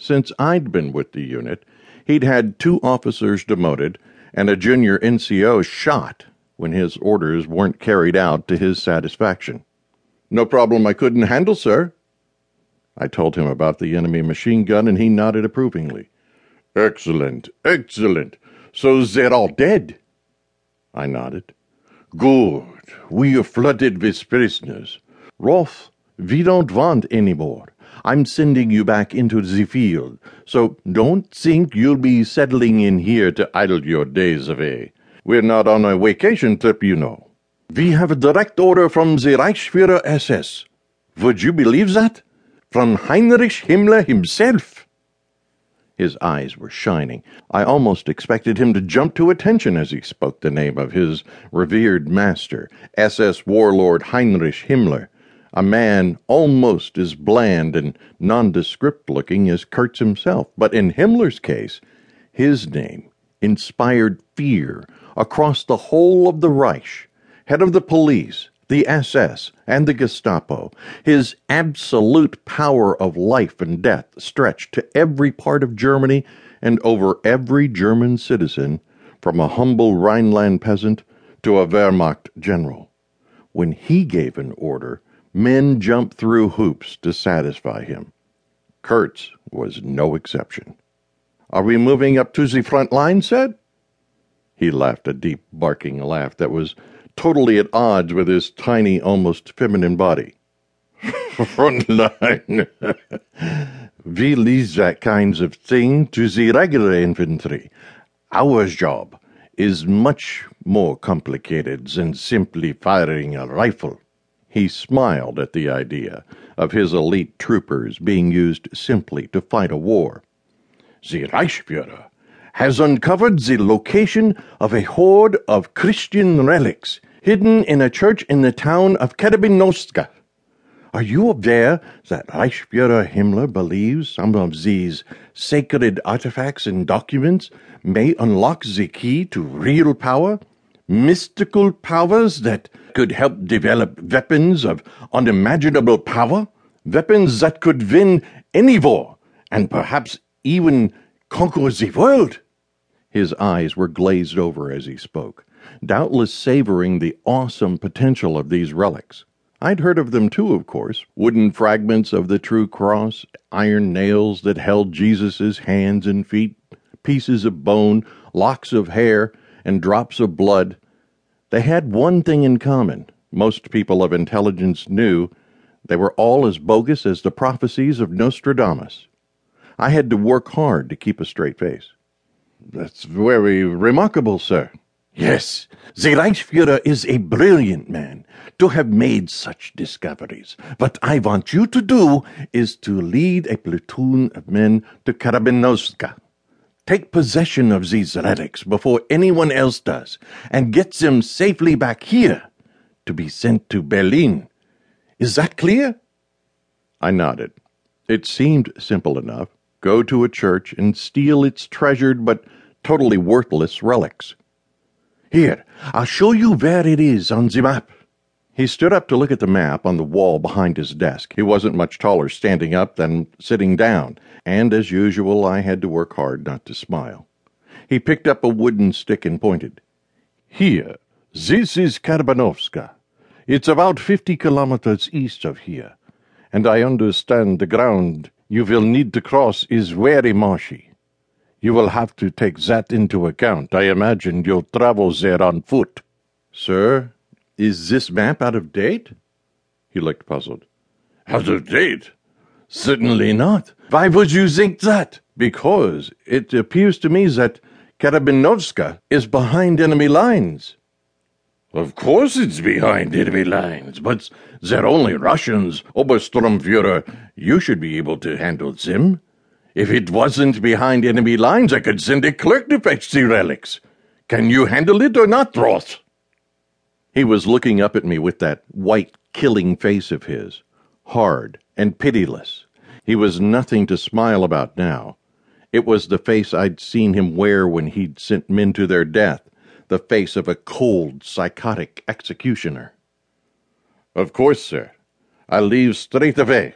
Since I'd been with the unit, he'd had two officers demoted and a junior NCO shot when his orders weren't carried out to his satisfaction. No problem I couldn't handle, sir. I told him about the enemy machine gun, and he nodded approvingly. Excellent, excellent. So they're all dead? I nodded. Good. We are flooded with prisoners. Roth, we don't want any more. I'm sending you back into the field, so don't think you'll be settling in here to idle your days away. We're not on a vacation trip, you know. We have a direct order from the Reichsfuhrer SS. Would you believe that? From Heinrich Himmler himself. His eyes were shining. I almost expected him to jump to attention as he spoke the name of his revered master, SS warlord Heinrich Himmler, a man almost as bland and nondescript looking as Kurz himself. But in Himmler's case, his name inspired fear across the whole of the Reich, head of the police, the SS, and the Gestapo. His absolute power of life and death stretched to every part of Germany and over every German citizen, from a humble Rhineland peasant to a Wehrmacht general. When he gave an order, men jump through hoops to satisfy him. Kurz was no exception. Are we moving up to the front line, said? He laughed a deep, barking laugh that was totally at odds with his tiny, almost feminine body. Front line. we leave that kinds of thing to the regular infantry. Our job is much more complicated than simply firing a rifle. He smiled at the idea of his elite troopers being used simply to fight a war. The Reichsfuhrer has uncovered the location of a hoard of Christian relics hidden in a church in the town of Karabinovska. Are you aware that Reichsfuhrer Himmler believes some of these sacred artifacts and documents may unlock the key to real power? Mystical powers that could help develop weapons of unimaginable power? Weapons that could win any war and perhaps even conquer the world? His eyes were glazed over as he spoke doubtless savoring the awesome potential of these relics. I'd heard of them too, of course wooden fragments of the true cross, iron nails that held Jesus' hands and feet, pieces of bone, locks of hair, and drops of blood. They had one thing in common most people of intelligence knew they were all as bogus as the prophecies of Nostradamus. I had to work hard to keep a straight face. That's very remarkable, sir. Yes, the Reichsfuhrer is a brilliant man to have made such discoveries. What I want you to do is to lead a platoon of men to Karabinovska. Take possession of these relics before anyone else does, and get them safely back here to be sent to Berlin. Is that clear? I nodded. It seemed simple enough. Go to a church and steal its treasured but totally worthless relics. Here, I'll show you where it is on the map. He stood up to look at the map on the wall behind his desk. He wasn't much taller standing up than sitting down, and as usual, I had to work hard not to smile. He picked up a wooden stick and pointed. Here, this is Karabinovska. It's about fifty kilometers east of here, and I understand the ground you will need to cross is very marshy. You will have to take that into account. I imagine you'll travel there on foot. Sir, is this map out of date? He looked puzzled. Out of date? Certainly not. Why would you think that? Because it appears to me that Karabinovska is behind enemy lines. Of course it's behind enemy lines, but they're only Russians, Obersturmführer. You should be able to handle them. If it wasn't behind enemy lines, I could send a clerk to fetch the relics. Can you handle it or not, Roth? He was looking up at me with that white, killing face of his, hard and pitiless. He was nothing to smile about now. It was the face I'd seen him wear when he'd sent men to their death, the face of a cold, psychotic executioner. Of course, sir. I'll leave straight away.